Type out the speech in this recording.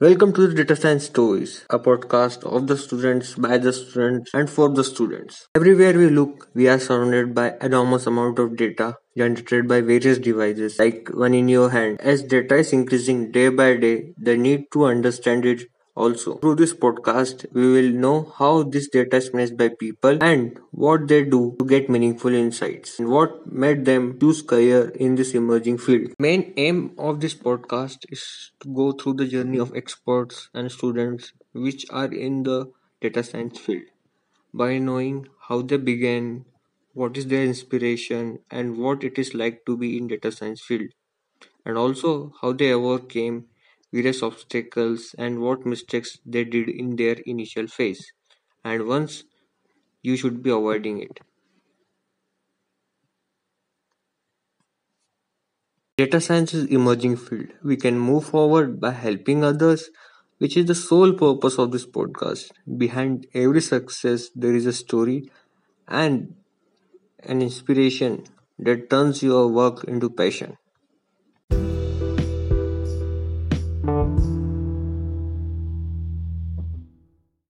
Welcome to the Data Science Stories, a podcast of the students, by the students, and for the students. Everywhere we look, we are surrounded by enormous amount of data generated by various devices, like one in your hand. As data is increasing day by day, the need to understand it also. Through this podcast, we will know how this data is managed by people and what they do to get meaningful insights and what made them choose career in this emerging field. Main aim of this podcast is to go through the journey of experts and students which are in the data science field by knowing how they began, what is their inspiration and what it is like to be in data science field and also how they overcame various obstacles and what mistakes they did in their initial phase. And once you should be avoiding it. Data science is emerging field. We can move forward by helping others which is the sole purpose of this podcast. Behind every success there is a story and an inspiration that turns your work into passion